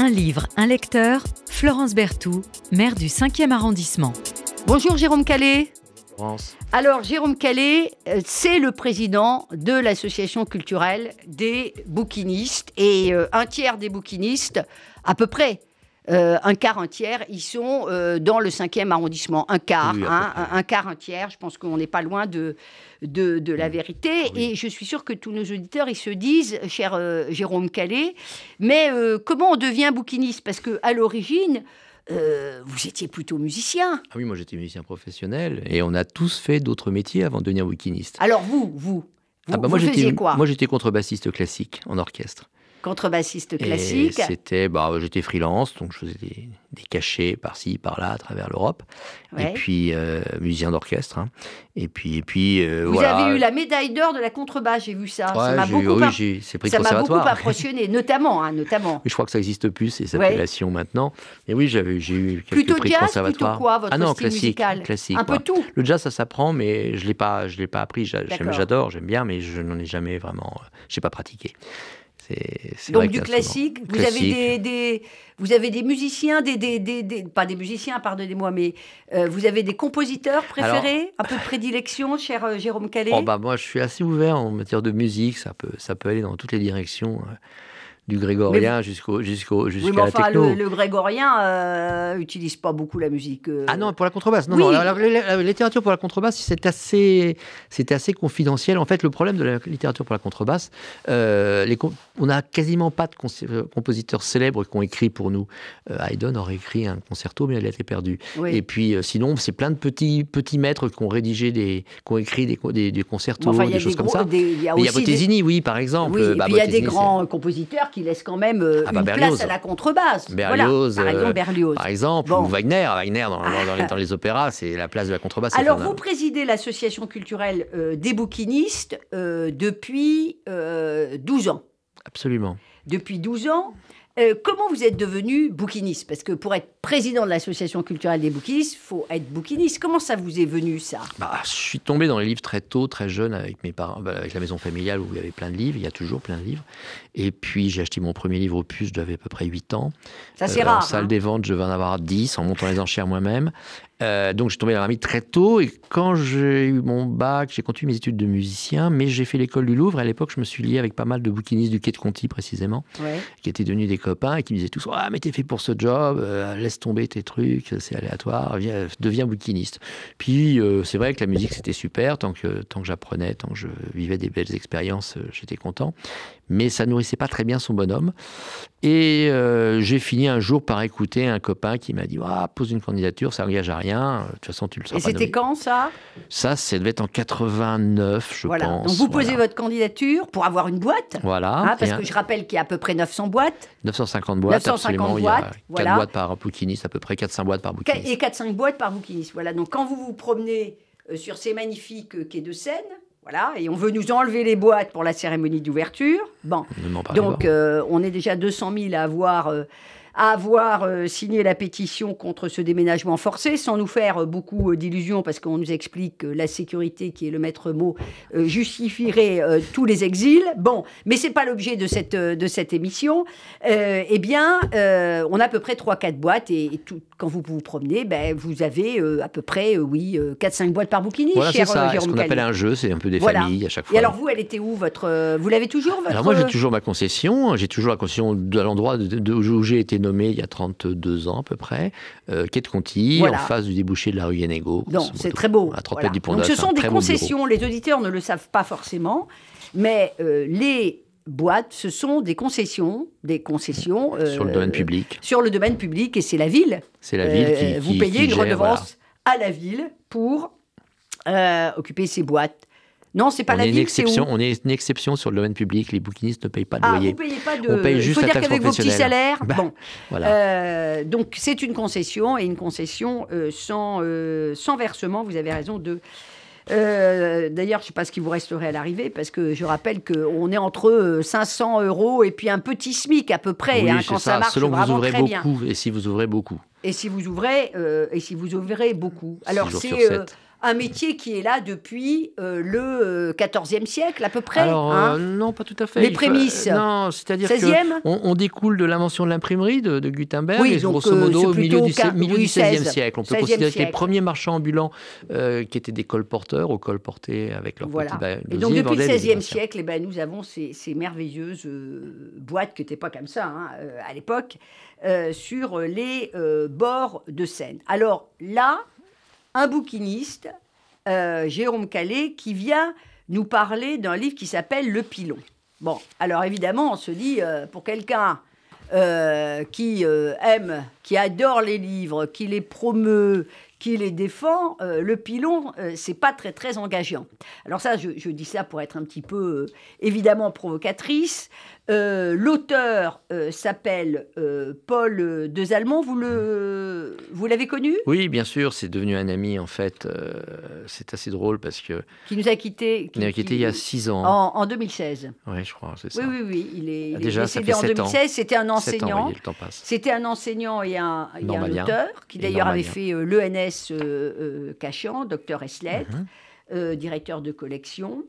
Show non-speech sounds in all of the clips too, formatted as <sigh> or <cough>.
Un livre, un lecteur, Florence Berthoud, maire du 5e arrondissement. Bonjour Jérôme Calais. France. Alors Jérôme Calais, euh, c'est le président de l'association culturelle des bouquinistes et euh, un tiers des bouquinistes, à peu près, euh, un quart, un tiers, ils sont euh, dans le 5e arrondissement. Un quart, Oui, hein, un, un quart, un tiers. Je pense qu'on n'est pas loin de, de, de la vérité. Oui. Et je suis sûre que tous nos auditeurs, ils se disent, cher euh, Jérôme Calais, mais comment on devient bouquiniste? Parce que à l'origine, euh, vous étiez plutôt musicien. Ah oui, moi j'étais musicien professionnel et on a tous fait d'autres métiers avant de devenir wikинiste. Alors vous, vous, vous, Ah bah vous moi faisiez quoi? moi j'étais contrebassiste classique en orchestre. Contrebassiste classique. c'était bah j'étais freelance donc je faisais des, des cachets par-ci par-là à travers l'Europe Ouais. et puis euh, musicien d'orchestre hein. et puis et puis euh, Vous voilà. avez eu la médaille d'or de la contrebasse, j'ai vu ça. ça Ouais, m'a j'ai- beaucoup, oui, prix de ça m'a beaucoup impressionné, <laughs> notamment, hein, notamment. Je crois que ça n'existe plus, ces Ouais. appellations maintenant. Et oui, j'avais, j'ai eu quelques Plutôt prix de jazz, conservatoire. plutôt quoi, votre ah non, style classique, musical classique. Un peu tout. Le jazz, ça s'apprend, mais je l'ai pas, je l'ai pas appris. J'adore, j'aime bien, mais je n'en ai jamais vraiment, euh, j'ai pas pratiqué. C'est, Donc du classique. Vous Classique. avez des, des- vous avez des musiciens, des, des, des- pas des musiciens, pardonnez-moi, mais euh, vous avez des compositeurs préférés, un peu de prédilection, cher euh, Jérôme Calais? Oh bah moi, je suis assez ouvert en matière de musique. Ça peut, ça peut aller dans toutes les directions, euh, du grégorien jusqu'au, jusqu'au, jusqu'à oui, mais la techno. le, le grégorien euh, utilise pas beaucoup la musique. euh. Ah non, pour la contrebasse. Non, Oui. non, la, la- la- la littérature pour la contrebasse, c'est assez, c'est assez confidentiel. En fait, le problème de la littérature pour la contrebasse, euh, les on n'a quasiment pas de euh, compositeurs célèbres qui ont écrit pour nous. Euh, Haydn aurait écrit un concerto, mais il a été perdu. Oui. Et puis, sinon, c'est plein de petits, petits maîtres qui ont rédigé des, qui ont écrit des, des, des concertos, Enfin, des choses comme ça. il y a Mais y Bottesini, oui, par exemple. Oui, et bah, puis il y a des grands compositeurs qui laissent quand même euh, Ah bah, une Berlioz. place à la contrebasse. Berlioz, voilà, par exemple euh, Berlioz. Par exemple, Bon. ou Wagner. Wagner, dans, dans- dans les, Ah. dans les opéras, c'est la place de la contrebasse. Alors, vous présidez l'association culturelle euh, des bouquinistes euh, depuis euh, 12 ans. Absolument. Depuis 12 ans, euh, comment vous êtes devenu bouquiniste? Parce que pour être président de l'association culturelle des bouquinistes, il faut être bouquiniste. Comment ça vous est venu, ça? Bah, je suis tombé dans les livres très tôt, très jeune, avec mes parents, bah, avec la maison familiale où il y avait plein de livres. Il y a toujours plein de livres. Et puis j'ai acheté mon premier livre opus, j'avais à peu près 8 ans. Ça, c'est Euh, En rare. salle hein. des ventes, je vais en avoir 10 en montant les enchères moi-même. Euh, donc, je suis tombé dans la mythe très tôt. Et quand j'ai eu mon bac, j'ai continué mes études de musicien, mais j'ai fait l'école du Louvre. À l'époque, je me suis lié avec pas mal de bouquinistes du quai de Conti, précisément, Ouais. qui étaient devenus des copains et qui me disaient tous Ah, mais t'es fait pour ce job, euh, laisse tomber tes trucs, c'est aléatoire, viens, deviens bouquiniste. Puis, euh, c'est vrai que la musique, c'était super. Tant que, tant que j'apprenais, tant que je vivais des belles expériences, j'étais content. Mais ça nourrissait pas très bien son bonhomme. Et euh, j'ai fini un jour par écouter un copain qui m'a dit ah, pose une candidature, ça engage à rien. De toute façon, tu le seras Et c'était quand, ça? Ça, ça devait être en 89, je Voilà. pense. Donc, vous posez voilà. votre candidature pour avoir une boîte? Voilà. Hein, parce un- que je rappelle qu'il y a à peu près 900 boîtes 950 boîtes, 950 absolument. Il y a boîtes, 4 voilà. boîtes par bouquiniste, à peu près 400 boîtes par bouquiniste. et 4-5 boîtes par bouquiniste. Voilà, donc quand vous vous promenez euh, sur ces magnifiques euh, quais de Seine, voilà, et on veut nous enlever les boîtes pour la cérémonie d'ouverture, bon, donc euh, on est déjà 200 000 à avoir, euh, à avoir euh, signé la pétition contre ce déménagement forcé, sans nous faire euh, beaucoup euh, d'illusions, parce qu'on nous explique que la sécurité, qui est le maître mot, justifierait tous les exils. Bon, mais c'est pas l'objet de cette, de cette émission. Eh bien, on a à peu près 3-4 boîtes, et, et tout- quand vous vous promenez, ben, vous avez à peu près, oui, euh, 4-5 boîtes par bouquiniste, Voilà, c'est ça. Ce qu'on appelle un jeu, c'est un peu des Voilà. familles à chaque fois. Et alors, vous, elle était où votre... Vous l'avez toujours, votre... Alors moi j'ai toujours ma concession, j'ai toujours la concession de l'endroit où j'ai été nommé il y a 32 ans à peu près, euh, quai de Conti, Voilà. en face du débouché de la rue grosso c'est très beau. À 30 Voilà. mètres du Pont Donc ce sont des concessions, les auditeurs ne le savent pas forcément, mais euh, les boîtes, ce sont des concessions, des concessions euh, Sur le domaine public. Sur le domaine public, et c'est la ville. C'est la ville qui, Euh, Vous qui- payez qui une gère, redevance à la ville pour euh, occuper ces boîtes. Non, c'est pas On la est, une ville, où on est une exception sur le domaine public. Les bouquinistes ne payent pas de Ah, loyer. vous payez pas de. On paye Il juste faut la dire qu'avec vos petits salaires. Bah, bon. Voilà. Euh, donc c'est une concession et une concession euh, sans, euh, sans versement, vous avez raison de... D'ailleurs, je ne sais pas ce qui vous resterait à l'arrivée, parce que je rappelle qu'on est entre euh, 500 euros et puis un petit SMIC à peu près, oui, hein, quand ça, ça. marche Selon que vous ouvrez bien. beaucoup et si vous ouvrez beaucoup. Et si vous ouvrez, et si vous ouvrez beaucoup. Alors c'est. Un métier qui est là depuis euh, le XIVe siècle à peu près. Alors, hein. euh, non, pas tout à fait. Les prémices. euh, non, c'est-à-dire 16e? que on, découle de l'invention de l'imprimerie de, de Gutenberg, Oui, et donc, grosso euh, modo au milieu du, quin- milieu oui, du XVIe 16e siècle. On peut 16e considérer que les premiers marchands ambulants euh, qui étaient des colporteurs, au col porté avec leur Voilà. petit Et donc depuis le XVIe siècle, eh ben, nous avons ces, ces merveilleuses euh, boîtes qui n'étaient pas comme ça hein, euh, à l'époque, euh, sur les euh, bords de Seine. Alors là, un bouquiniste, euh, Jérôme Calais, qui vient nous parler d'un livre qui s'appelle Le Pilon. Bon, alors évidemment, on se dit, euh, pour quelqu'un euh, qui aime, qui adore les livres, qui les promeut, qui les défend, le pilon, euh, c'est pas très très engageant. Alors ça, je, dis ça pour être un petit peu évidemment provocatrice. Euh, L'auteur euh, s'appelle euh, Paul euh, Desalmont. Vous le, vous l'avez connu? Oui, bien sûr, c'est devenu un ami en fait. c'est assez drôle parce que Qui nous a quittés. il a quitté il y a six ans. en, en 2016. Oui, je crois, c'est ça. Oui, oui, oui. Il est, il est Déjà, ça décédé fait en sept ans. 2016. C'était un enseignant. le temps passe. C'était un enseignant et un, et un Normalien. auteur qui d'ailleurs avait fait l'ENS Cachan, docteur Eslet, Mhm. euh, directeur de collection,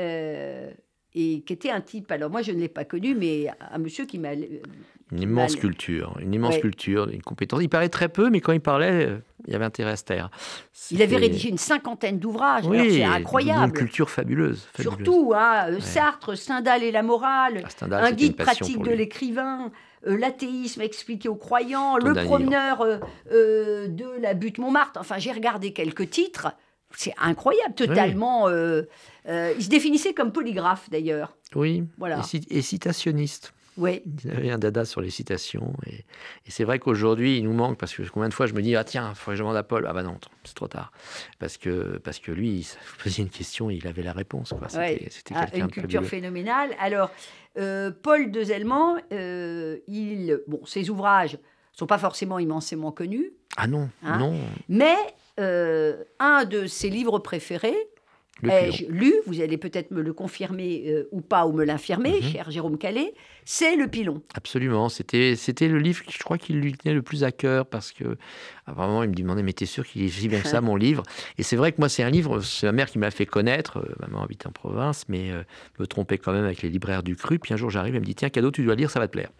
euh, et qui était un type, alors moi je ne l'ai pas connu, mais un monsieur qui m'a... Une immense culture, une immense Ouais. culture, une compétence. Il parlait très peu, mais quand il parlait, euh, il y avait intérêt à se taire. Il avait rédigé une cinquantaine d'ouvrages, oui, c'est Une incroyable. culture fabuleuse. fabuleuse. Surtout, hein, euh, Sartre, Stendhal et la morale, Ah, Stendhal, un guide une pratique de l'écrivain, euh, l'athéisme expliqué aux croyants, le promeneur euh, euh, de la butte Montmartre. Enfin, j'ai regardé quelques titres. C'est incroyable, totalement. euh, euh, il se définissait comme polygraphe, d'ailleurs. Oui, Voilà. et, ci- et citationniste. Oui. Il avait un dada sur les citations. Et, et c'est vrai qu'aujourd'hui, il nous manque, parce que combien de fois je me dis, ah tiens, il faudrait que je demande à Paul. Ah bah non, c'est trop tard. Parce que, parce que lui, il <laughs> posait une question, il avait la réponse. quoi. C'était Ouais. c'était Ah, une culture fabuleux. phénoménale. Alors, euh, Paul Dezelman, euh, il, bon, ses ouvrages sont pas forcément immensément connus, Ah non, Hein non, mais euh, un de ses livres préférés, ai-je lu, vous allez peut-être me le confirmer euh, ou pas, ou me l'infirmer, Mhm. cher Jérôme Calais, c'est Le Pilon. Absolument, c'était c'était le livre que je crois qu'il lui tenait le plus à cœur parce que apparemment il me demandait mais t'es sûr qu'il est si bien que ça <laughs> mon livre? Et c'est vrai que moi c'est un livre c'est ma mère qui m'a fait connaître euh, maman habite en province mais euh, me trompait quand même avec les libraires du cru puis un jour j'arrive elle me dit tiens cadeau tu dois lire ça va te plaire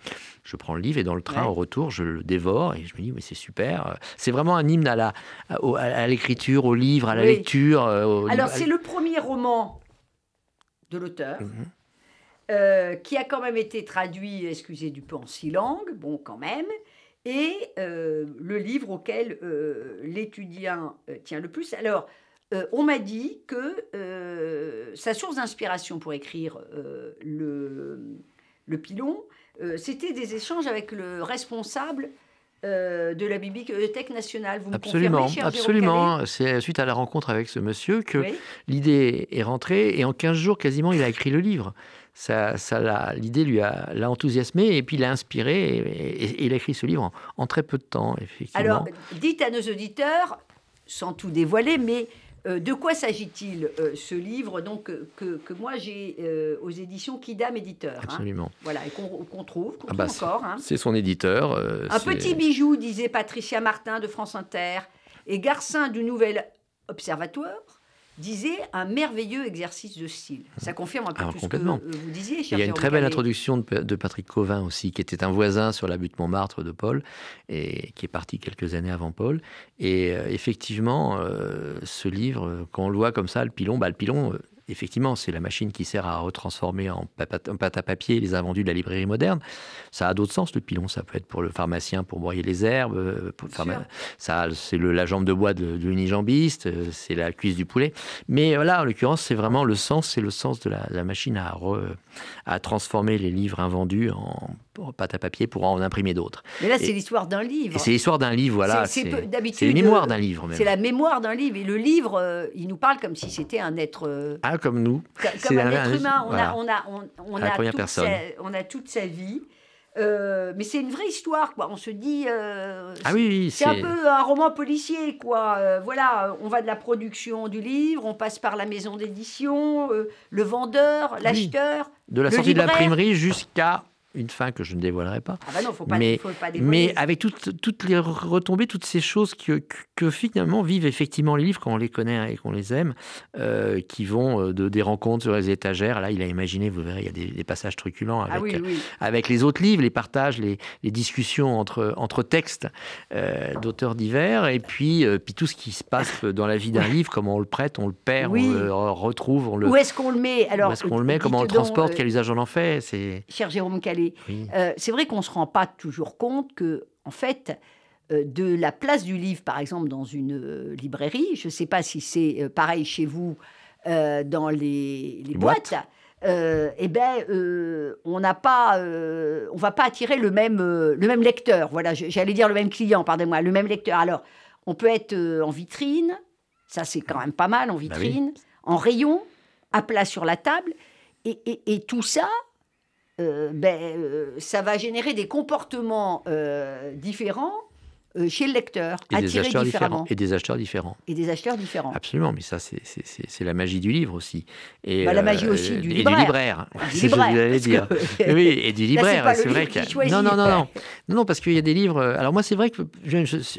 je prends le livre et dans le train Ouais. au retour je le dévore et je me dis mais c'est super c'est vraiment un hymne à la à, l'écriture au livre à la Oui. lecture euh, au- Alors, c'est le premier roman de l'auteur. Mhm. Euh, qui a quand même été traduit, excusez du peu, en six langues, bon quand même, et euh, le livre auquel euh, l'étudiant tient le plus. Alors, on m'a dit que sa source d'inspiration pour écrire le, le pilon, c'était des échanges avec le responsable euh, de la Bibliothèque nationale. Vous me Absolument, confirmez, absolument. C'est suite à la rencontre avec ce monsieur que Oui. l'idée est rentrée et en 15 jours quasiment il a écrit le livre. Ça, l'idée lui a l'a enthousiasmé et puis l'a inspiré et, et- et il a écrit ce livre en, en très peu de temps effectivement. Alors, dites à nos auditeurs, sans tout dévoiler, mais euh, de quoi s'agit-il euh, ce livre donc que, que moi j'ai euh, aux éditions Kidam Éditeur hein Absolument. Voilà, et qu'on trouve, Ah bah, trouve encore. hein. C'est son éditeur. Un petit bijou, disait Patricia Martin de France Inter, et Garcin du Nouvel Observatoire disait un merveilleux exercice de style. Ça confirme un peu Ah, tout ce que euh, vous disiez, Il y a une très belle introduction de, de Patrick Covin aussi, qui était un voisin sur la butte Montmartre de Paul, et qui est parti quelques années avant Paul. Et euh, effectivement, euh, ce livre, quand on le voit comme ça, le pilon, bah, le pilon, effectivement, c'est la machine qui sert à retransformer en, pâte à papier les invendus de la librairie moderne. Ça a d'autres sens, le pilon. Ça peut être pour le pharmacien pour broyer les herbes. euh, Pour ça, c'est la jambe de bois de, de l'unijambiste, euh, c'est la cuisse du poulet. Mais euh, là, en l'occurrence, c'est vraiment le sens, c'est le sens de la, la machine à, re- à transformer les livres invendus en, en pâte à papier pour en imprimer d'autres. Mais là, c'est l'histoire d'un livre. C'est l'histoire d'un livre, voilà. C'est- les mémoires euh, d'un livre. C'est la mémoire d'un livre. Et le livre, euh, il nous parle comme si c'était un être. euh, Ah, comme nous. comme un être humain. On, voilà. a, on, a, on, la a toute sa, on a toute sa vie. Euh, mais c'est une vraie histoire, quoi. On se dit. euh, Ah oui, oui, C'est un peu un roman policier, quoi. Euh, voilà, on va de la production du livre, on passe par la maison d'édition, le vendeur, l'acheteur. de la sortie de l'imprimerie jusqu'à une fin que je ne dévoilerai pas. Ah bah non, faut pas, mais, faut pas dévoiler. mais avec toutes, toutes les retombées, toutes ces choses que, finalement vivent effectivement les livres quand on les connaît et qu'on les aime, euh, qui vont euh, de, des rencontres sur les étagères. Là, il a imaginé, vous verrez, il y a des, des passages truculents avec, ah oui, oui. avec les autres livres, les partages, les, les discussions entre, entre textes euh, d'auteurs divers, et puis, euh, puis tout ce qui se passe dans la vie d'un livre, comment on le prête, on le perd, Oui. on le retrouve, on le, Où est-ce qu'on le met? Alors, où est-ce qu'on le met, comment on le transporte, euh, quel usage on en fait? C'est Cher Jérôme Calais, oui. Euh, c'est vrai qu'on ne se rend pas toujours compte que, en fait, euh, de la place du livre, par exemple, dans une euh, librairie, je ne sais pas si c'est pareil chez vous dans les, boîtes. boîtes. euh, eh ben, euh, on n'a pas, euh, on va pas attirer le même, le même lecteur. Voilà, j'allais dire le même client, pardonnez-moi, le même lecteur. Alors, on peut être en vitrine, ça c'est quand même pas mal en Bah oui. vitrine, en rayon, à plat sur la table, et, et- et tout ça, ben, euh, ça va générer des comportements euh, différents euh, chez le lecteur, Et des attirés acheteurs différemment, différents. Et des acheteurs différents. et des acheteurs différents. Absolument, mais ça, c'est- la magie du livre aussi. Et, euh, Bah, la magie aussi du et libraire. du libraire. Du C'est ce que je libraire, voulais parce dire. que- Oui, et du <laughs> libraire. C'est vrai livre qui que. choisit. Non, non, non, non. Non, non, parce qu'il y a des livres. euh, Alors, moi, c'est vrai que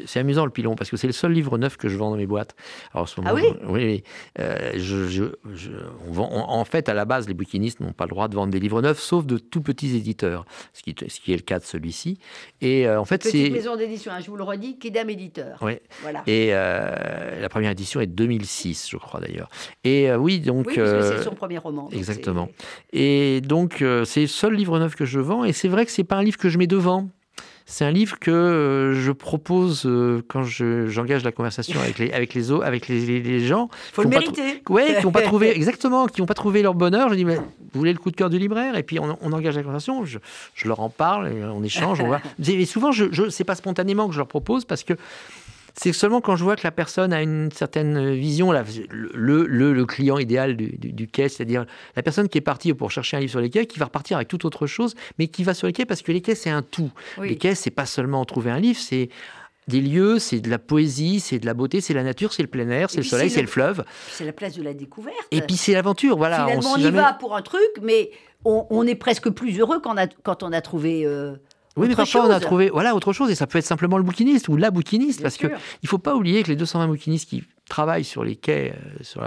c'est amusant le pilon, parce que c'est le seul livre neuf que je vends dans mes boîtes. Alors, en ce moment, Ah oui? oui, oui. Euh, je, je- je- on vend- on- en fait, à la base, les bouquinistes n'ont pas le droit de vendre des livres neufs, sauf de tout petits éditeurs, ce qui, ce qui est le cas de celui-ci. Et euh, en fait, c'est. maison d'édition, hein, je vous le redis, Kidam Éditeur. Voilà. Et euh, la première édition est 2006, je crois d'ailleurs. Et euh, oui, donc. oui, que euh, c'est son premier roman. exactement. c'est- Et donc, c'est le seul livre neuf que je vends. Et c'est vrai que c'est pas un livre que je mets devant. C'est un livre que euh, je propose euh, quand je- j'engage la conversation avec les, avec les, avec les, les- les gens. Faut le mériter. Ouais, qui n'ont pas trouvé, exactement, qui n'ont pas trouvé leur bonheur. Je dis, mais vous voulez le coup de cœur du libraire? Et puis on, on engage la conversation, je, je leur en parle, on échange, on va. <laughs> Et souvent, je, je, c'est pas spontanément que je leur propose parce que c'est seulement quand je vois que la personne a une certaine vision, là, le, le, le client idéal du, du, du quai, c'est-à-dire la personne qui est partie pour chercher un livre sur les quais, qui va repartir avec toute autre chose, mais qui va sur les quais parce que les quais, c'est un tout. Oui. Les quais, c'est pas seulement trouver un livre, c'est des lieux, c'est de la poésie, c'est de la beauté, c'est la nature, c'est le plein air, c'est le soleil, c'est le- le fleuve. C'est la place de la découverte. Et puis c'est l'aventure, voilà. Finalement, on y jamais- va pour un truc, mais on, on est presque plus heureux quand on a, quand on a trouvé. euh, Oui, mais parfois on a trouvé voilà, autre chose, et ça peut être simplement le bouquiniste ou la bouquiniste, Bien parce que sûr. il faut pas oublier que les 220 bouquinistes qui travaillent sur les quais, euh, sur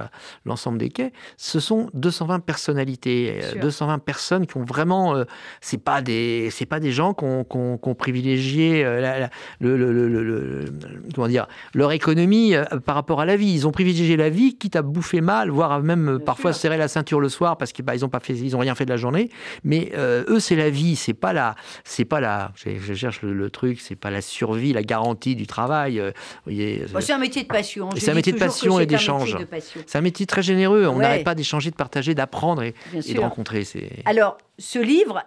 l'ensemble des quais, ce sont 220 personnalités, euh, sûr. 220 personnes qui ont vraiment, euh, c'est pas des, c'est pas des gens qui ont, qui ont- qui ont privilégié euh, la- la- le, le- le- le- le- comment dire, leur économie euh, par rapport à la vie. Ils ont privilégié la vie, quitte à bouffer mal, voire à même euh, Bien parfois sûr. serrer la ceinture le soir parce qu'ils bah, ils ont pas fait, ils ont rien fait de la journée. Mais euh, eux, c'est la vie, c'est pas la, c'est pas la, je, je cherche le, truc, c'est pas la survie, la garantie du travail. euh, Bon, c'est un métier de passion. C'est un métier de passion et d'échange. c'est un métier très généreux. On Ouais. n'arrête pas d'échanger, de partager, d'apprendre et, de rencontrer. Alors, ce livre,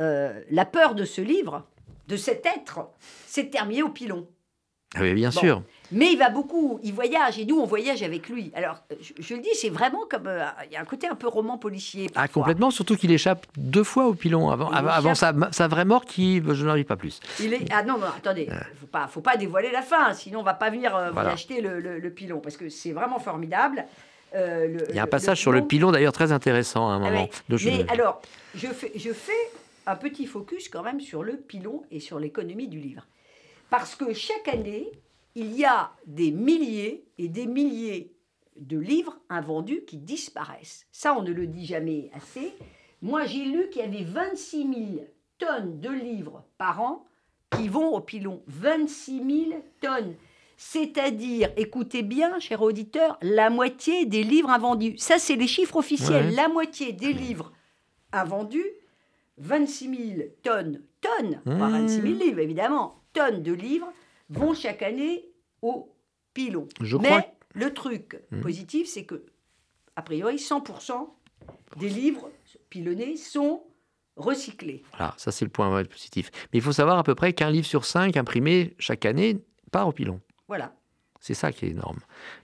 euh, la peur de ce livre, de cet être, c'est de terminer au pilon. Ah oui, bien Bon. sûr. Mais il va beaucoup, il voyage, et nous, on voyage avec lui. Alors, je, je le dis, c'est vraiment comme. euh, Il y a un côté un peu roman policier. Ah, complètement, surtout qu'il échappe deux fois au pilon avant, Il avant, avant sa, vraie mort qui, je n'en pas plus. Il est... Ah non, non, attendez, faut pas, faut pas dévoiler la fin, sinon on va pas venir euh, vous acheter le, le- le pilon, parce que c'est vraiment formidable. Euh, le- Il y a un le- passage sur le pilon. d'ailleurs très intéressant à un Ah moment. ouais. Mais alors, je fais, je fais un petit focus quand même sur le pilon et sur l'économie du livre. Parce que chaque année, il y a des milliers et des milliers de livres invendus qui disparaissent. Ça, on ne le dit jamais assez. Moi, j'ai lu qu'il y avait 26 000 tonnes de livres par an qui vont au pilon. 26 000 tonnes. C'est-à-dire, écoutez bien, cher auditeur, la moitié des livres invendus. Ça, c'est les chiffres officiels. Ouais. La moitié des livres invendus, 26 000 tonnes, tonnes, pas Mmh. 26 000 livres évidemment, tonnes de livres vont chaque année au pilon. Je Mais crois le truc Mmh. positif, c'est que, a priori, 100% des livres pilonnés sont recyclés. Voilà, ça c'est le point positif. Mais il faut savoir à peu près qu'un livre sur cinq imprimé chaque année part au pilon. Voilà. C'est ça qui est énorme.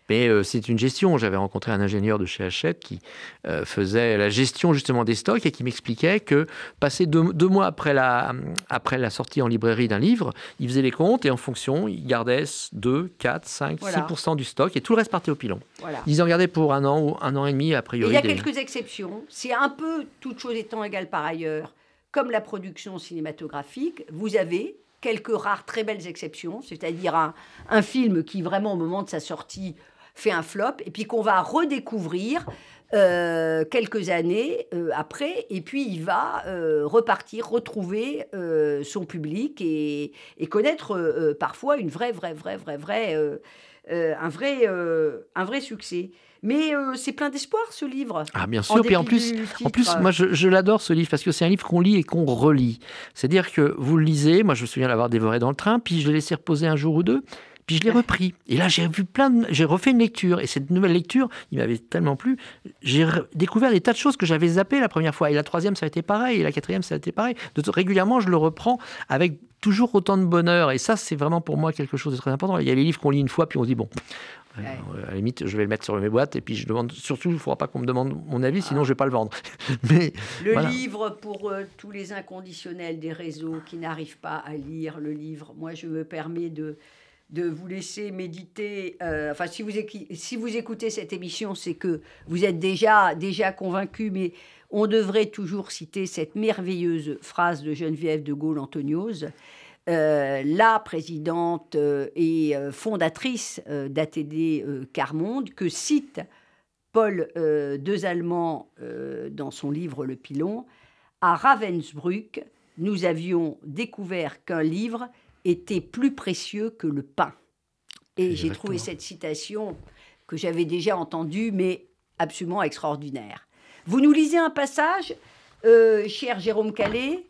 Mais euh, c'est une gestion. J'avais rencontré un ingénieur de chez Hachette qui euh, faisait la gestion justement des stocks et qui m'expliquait que passé deux, deux mois après la, après la sortie en librairie d'un livre, il faisait les comptes et en fonction, il gardait 2, 4, 5, Voilà. 6% du stock et tout le reste partait au pilon. voilà. Ils en gardaient pour un an ou un an et demi a Et priori. il y a des- quelques exceptions. C'est un peu, toute chose étant égale par ailleurs, comme la production cinématographique, vous avez quelques rares très belles exceptions, c'est-à-dire un, un, film qui vraiment au moment de sa sortie fait un flop, et puis qu'on va redécouvrir euh, quelques années euh, après, et puis il va euh, repartir, retrouver son public et, connaître parfois une vraie, vraie, vraie, vraie, vraie, un vrai, un vrai succès. Mais c'est plein d'espoir ce livre. Ah bien sûr. Puis en plus, en plus, moi je, je l'adore ce livre parce que c'est un livre qu'on lit et qu'on relit. C'est-à-dire que vous le lisez. Moi je me souviens l'avoir dévoré dans le train, puis je l'ai laissé reposer un jour ou deux. Puis je l'ai repris. Et là, j'ai vu plein de... J'ai refait une lecture. Et cette nouvelle lecture, il m'avait tellement plu. J'ai découvert des tas de choses que j'avais zappées la première fois. Et la troisième, ça a été pareil. Et la quatrième, ça a été pareil. Régulièrement, je le reprends avec toujours autant de bonheur. Et ça, c'est vraiment pour moi quelque chose de très important. Il y a les livres qu'on lit une fois, puis on se dit, bon, à la limite, je vais le mettre sur mes boîtes et puis je demande surtout, il ne faudra pas qu'on me demande mon avis, sinon ah. je ne vais pas le vendre. <laughs> Mais, le livre pour euh, tous les inconditionnels des réseaux qui n'arrivent pas à lire le livre, moi je me permets de, de vous laisser méditer. Euh, enfin, si vous, si vous écoutez cette émission, c'est que vous êtes déjà, déjà convaincu, mais on devrait toujours citer cette merveilleuse phrase de Geneviève de Gaulle-Antoniose, euh, la présidente euh, et fondatrice d'ATD Carmonde, que cite Paul Deux Allemands dans son livre Le Pilon. À Ravensbrück, nous avions découvert qu'un livre était plus précieux que le pain. Et j'ai trouvé cette citation que j'avais déjà entendue, mais absolument extraordinaire. Vous nous lisez un passage, euh, cher Jérôme Calais,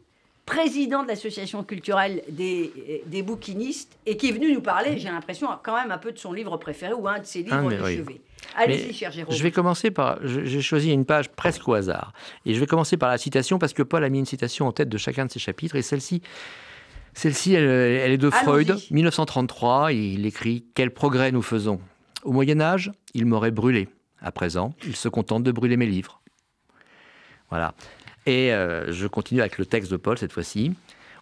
président de l'association culturelle des, des, bouquinistes, et qui est venu nous parler, j'ai l'impression, quand même un peu de son livre préféré ou un de ses livres de chevet. Allez-y, cher Jérôme. Je vais commencer par. J'ai choisi une page presque au hasard. Et je vais commencer par la citation parce que Paul a mis une citation en tête de chacun de ses chapitres. Et celle-ci, celle-ci, elle, est de Freud, 1933. il écrit Quel progrès nous faisons? Au Moyen-Âge, il m'aurait brûlé. À présent, il se contente de brûler mes livres. Voilà. Et euh, je continue avec le texte de Paul cette fois-ci.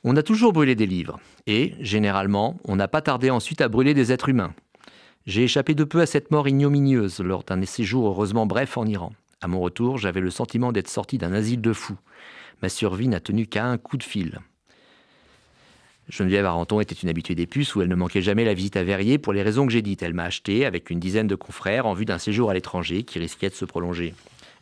On a toujours brûlé des livres. Et, généralement, on n'a pas tardé ensuite à brûler des êtres humains. J'ai échappé de peu à cette mort ignominieuse lors d'un séjour heureusement bref en Iran. À mon retour, j'avais le sentiment d'être sorti d'un asile de fous. Ma survie n'a tenu qu'à un coup de fil. Geneviève Arenton était une habituée des puces où elle ne manquait jamais la visite à Verrier pour les raisons que j'ai dites. Elle m'a acheté avec une dizaine de confrères en vue d'un séjour à l'étranger qui risquait de se prolonger.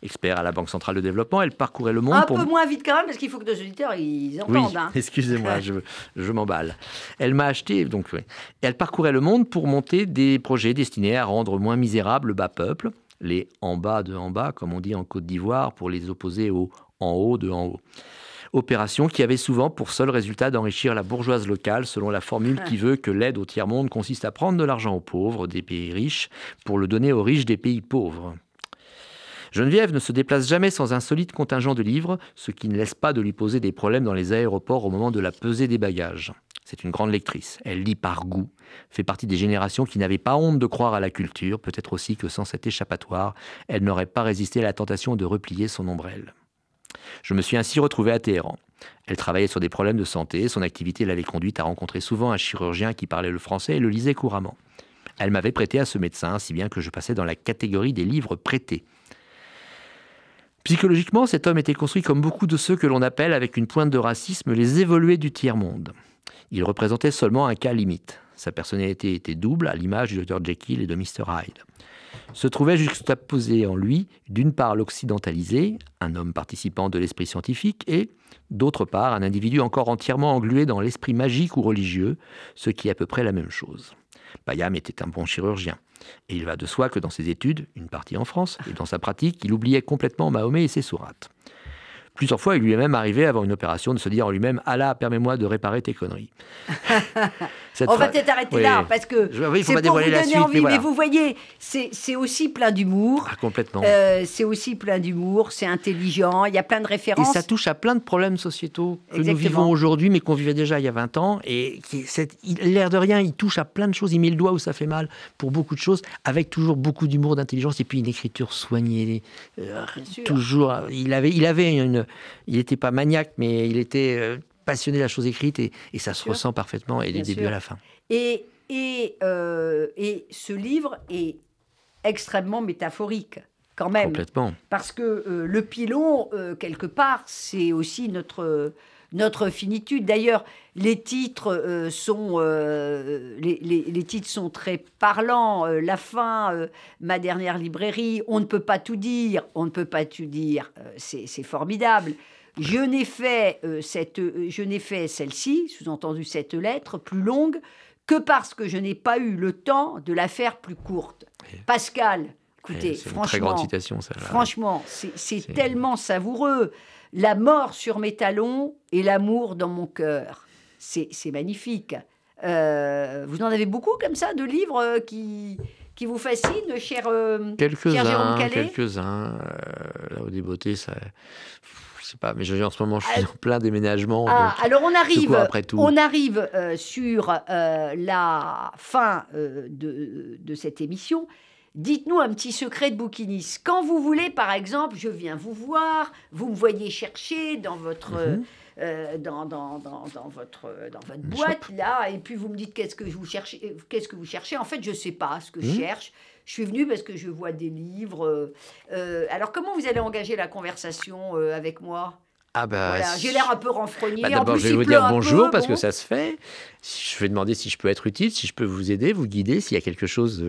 Expert à la Banque Centrale de Développement, elle parcourait le monde. Un peu moins vite quand même, parce qu'il faut que nos auditeurs ils entendent. Oui, hein. <laughs> excusez-moi, je, je m'emballe. Elle m'a acheté, donc, oui. elle parcourait le monde pour monter des projets destinés à rendre moins misérable le bas peuple, les en bas de en bas, comme on dit en Côte d'Ivoire, pour les opposer aux en haut de en haut opération qui avait souvent pour seul résultat d'enrichir la bourgeoise locale selon la formule qui veut que l'aide au tiers-monde consiste à prendre de l'argent aux pauvres des pays riches pour le donner aux riches des pays pauvres. Geneviève ne se déplace jamais sans un solide contingent de livres, ce qui ne laisse pas de lui poser des problèmes dans les aéroports au moment de la pesée des bagages. C'est une grande lectrice. Elle lit par goût, fait partie des générations qui n'avaient pas honte de croire à la culture, peut-être aussi que sans cet échappatoire, elle n'aurait pas résisté à la tentation de replier son ombrelle. Je me suis ainsi retrouvé à Téhéran. Elle travaillait sur des problèmes de santé, son activité l'avait conduite à rencontrer souvent un chirurgien qui parlait le français et le lisait couramment. Elle m'avait prêté à ce médecin, si bien que je passais dans la catégorie des livres prêtés. Psychologiquement, cet homme était construit comme beaucoup de ceux que l'on appelle, avec une pointe de racisme, les évolués du tiers-monde. Il représentait seulement un cas limite. Sa personnalité était double, à l'image du Dr Jekyll et de Mr Hyde se trouvait juxtaposé en lui, d'une part l'occidentalisé, un homme participant de l'esprit scientifique, et, d'autre part, un individu encore entièrement englué dans l'esprit magique ou religieux, ce qui est à peu près la même chose. Payam était un bon chirurgien, et il va de soi que dans ses études, une partie en France, et dans sa pratique, il oubliait complètement Mahomet et ses sourates. Plusieurs fois, il lui est même arrivé avant une opération de se dire en lui-même Allah, permets-moi de réparer tes conneries. On va peut-être arrêter là parce que c'est pour vous donner envie. Mais, vous voyez, c'est aussi plein d'humour. Ah, complètement. Euh, c'est aussi plein d'humour. C'est intelligent. Il y a plein de références. Et ça touche à plein de problèmes sociétaux que nous vivons aujourd'hui, mais qu'on vivait déjà il y a 20 ans. Et l'air de rien, il touche à plein de choses. Il met le doigt où ça fait mal pour beaucoup de choses, avec toujours beaucoup d'humour, d'intelligence et puis une écriture soignée. Euh, toujours. Il avait, il avait une il n'était pas maniaque, mais il était euh, passionné de la chose écrite et, ça se ressent parfaitement et du début à la fin. Et, et, euh, et ce livre est extrêmement métaphorique quand même. Complètement. Parce que euh, le pilon, quelque part, c'est aussi notre, notre finitude. D'ailleurs, les titres euh, sont euh, les, les- les titres sont très parlants. Euh, la fin, euh, ma dernière librairie, on ne peut pas tout dire, on ne peut pas tout dire. Euh, c'est c'est formidable. Je n'ai fait euh, cette, euh, je n'ai fait celle-ci, sous-entendu cette lettre plus longue, que parce que je n'ai pas eu le temps de la faire plus courte. Pascal, écoutez, Eh, c'est une très grande franchement, citation, ça. là. Franchement, c'est c'est C'est- tellement savoureux. La mort sur mes talons et l'amour dans mon cœur. C'est c'est magnifique. Euh, vous en avez beaucoup comme ça de livres qui, qui vous fascinent, cher, euh, cher Jérôme Calais quelques-uns. Euh, là, au débeauté, ça. Je sais pas, mais je, en ce moment, je Ah, suis en plein déménagement. Ah, donc alors on arrive, après tout. on arrive euh, sur euh, la fin euh, de, de cette émission. Dites-nous un petit secret de bouquiniste. Quand vous voulez, par exemple, je viens vous voir, vous me voyez chercher dans votre, Mhm. Euh, dans, dans, dans, dans votre, dans votre boîte là, et puis vous me dites qu'est-ce que vous cherchez. euh, Qu'est-ce que vous cherchez? En fait, je sais pas ce que je Mhm. cherche. Je suis venue parce que je vois des livres. euh, alors, comment vous allez engager la conversation euh, avec moi? Ah bah. Voilà, J'ai l'air un peu renfrogné. Bah, D'abord, je vais vous dire bonjour peu, parce que ça se fait. Je vais demander si je peux être utile, si je peux vous aider, vous guider, s'il y a quelque chose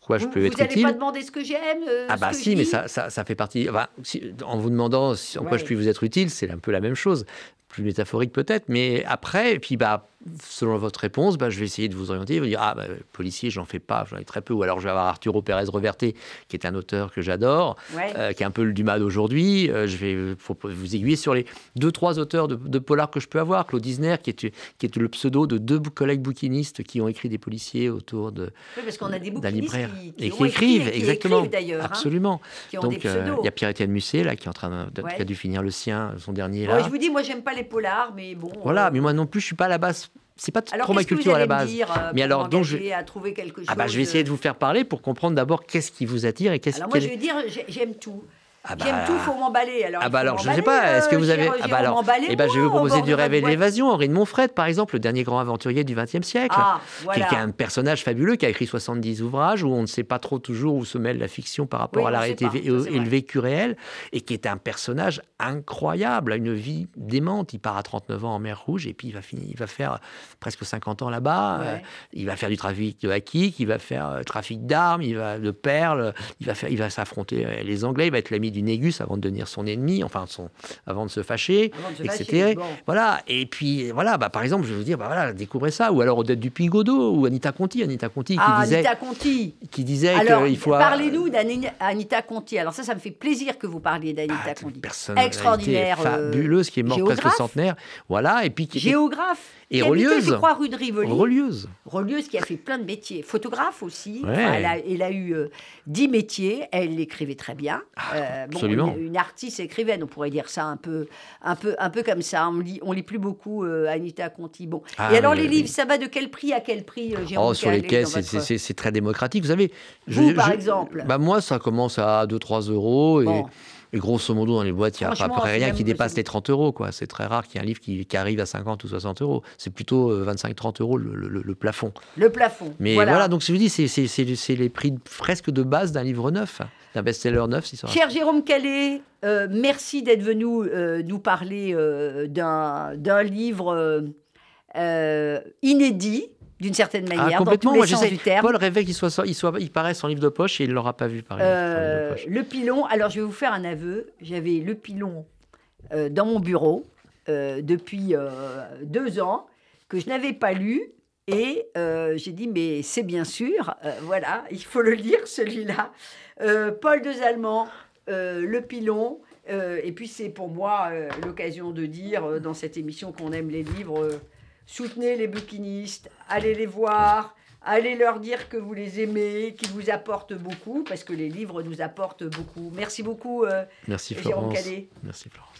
quoi je vous, peux vous être n'allez utile. pas demander ce que j'aime euh, Ah bah si, mais ça, ça, ça fait partie. enfin, si- en vous demandant si- en quoi Ouais. je puis vous être utile, c'est un peu la même chose, plus métaphorique peut-être. Mais après, et puis bah, selon votre réponse, bah, je vais essayer de vous orienter, vous dire ah bah, policier, j'en fais pas, j'en ai très peu. Ou alors je vais avoir Arturo Pérez Reverté, qui est un auteur que j'adore, Ouais. euh, qui est un peu le Dumas d'aujourd'hui. Euh, je vais faut vous aiguiller sur les deux trois auteurs de, de polar que je peux avoir. Claude Isner, qui est qui est le pseudo de deux collègues bouquinistes qui ont écrit des policiers autour de Oui, parce qu'on a des bouquinistes qui, qui et qui écrivent et qui exactement, écrivent hein, absolument. qui ont Donc, euh, il y a Pierre-Étienne Musset, là, qui est en train de, Ouais. qui a dû finir le sien, son dernier, Bon, là. je vous dis, moi, j'aime pas les polars, mais bon. Voilà, euh, mais moi non plus, je suis pas à la base. C'est pas alors, trop ma culture à la base. dire, euh, Mais alors, donc, je- m'engager à trouver quelque chose. Ah bah, je vais essayer de vous faire parler pour comprendre d'abord qu'est-ce qui vous attire et qu'est-ce Alors moi, quel je vais dire, j'ai- j'aime tout. Ah bah, J'aime tout, faut m'emballer. Alors, Ah bah alors, je ne sais pas, est-ce que euh, vous avez... Ah bah alors, eh ben, je vais vous proposer du rêve et de l'évasion, Henri de Montfred, par exemple, le dernier grand aventurier du XXe siècle. Ah, qui- voilà. qui est un personnage fabuleux, qui a écrit 70 ouvrages, où on ne sait pas trop toujours où se mêle la fiction par rapport Oui, à la réalité c'est et le vécu réel, et qui est un personnage incroyable, a une vie démente. Il part à 39 ans en mer Rouge, et puis il va, finir, il va faire presque 50 ans là-bas. Ouais. Euh, il va faire du trafic de haki, il va faire euh, trafic d'armes, il va de perles, il va, faire, il va s'affronter euh, les Anglais, il va être l'ami du Négus avant de devenir son ennemi, enfin son, avant de se fâcher, Avant de se etc. fâcher, bon. Voilà, et puis voilà, bah, par exemple, je vais vous dire, bah, voilà, découvrez ça, ou alors Odette Dupuy-Godot, ou Anita Conti, Anita Conti qui Ah, disait, Anita Conti. qui disait Alors, qu'il faut... parlez-nous d'Anita Conti. Alors ça, ça me fait plaisir que vous parliez d'Anita Ah, Conti. Extraordinaire, euh, fabuleuse, qui est morte presque centenaire, voilà, et puis qui Géographe. Et relieuse. je crois, rue de Rivoli. relieuse. Relieuse qui a fait plein de métiers. Photographe aussi. Ouais. Enfin, elle, a, elle a eu euh, dix métiers. Elle écrivait très bien. Euh, bon, absolument. une, une artiste écrivaine, on pourrait dire ça un peu, un peu, un peu comme ça. On lit, on lit plus beaucoup euh, Anita Conti. Bon. Ah, Et alors les livres, ça va de quel prix à quel prix, euh, Oh, sur les caisses, c'est- votre- très démocratique. Vous savez, Vous, par exemple. bah, Moi, ça commence à 2-3 euros. Et, Bon. Et grosso modo, dans les boîtes, il n'y a à peu près rien qui dépasse les 30 euros. quoi. C'est très rare qu'il y ait un livre qui, qui arrive à 50 ou 60 euros. C'est plutôt euh, 25-30 euros le, le- le plafond. Le plafond. Mais voilà, donc je vous dis, c'est- les prix presque de base d'un livre neuf, d'un best-seller neuf. Si ça Cher Jérôme Calais, euh, merci d'être venu euh, nous parler euh, d'un d'un livre euh, euh, inédit, d'une certaine Ah, manière, dans complètement. tous les Moi, sens j'essaie. du terme. Paul rêvait qu'il soit, il soit, il paraisse en livre de poche et il ne l'aura pas vu de Euh, le pilon, alors je vais vous faire un aveu. J'avais le pilon euh, dans mon bureau euh, depuis deux ans que je n'avais pas lu. Et j'ai dit, mais c'est bien sûr, voilà, il faut le lire celui-là. Paul de Le Pilon. euh, et puis c'est pour moi euh, l'occasion de dire euh, dans cette émission qu'on aime les livres, soutenez les bouquinistes, allez les voir, allez leur dire que vous les aimez, qu'ils vous apportent beaucoup, parce que les livres nous apportent beaucoup. Merci beaucoup, euh, Merci Jérôme Florence. Cadet. Merci Florence.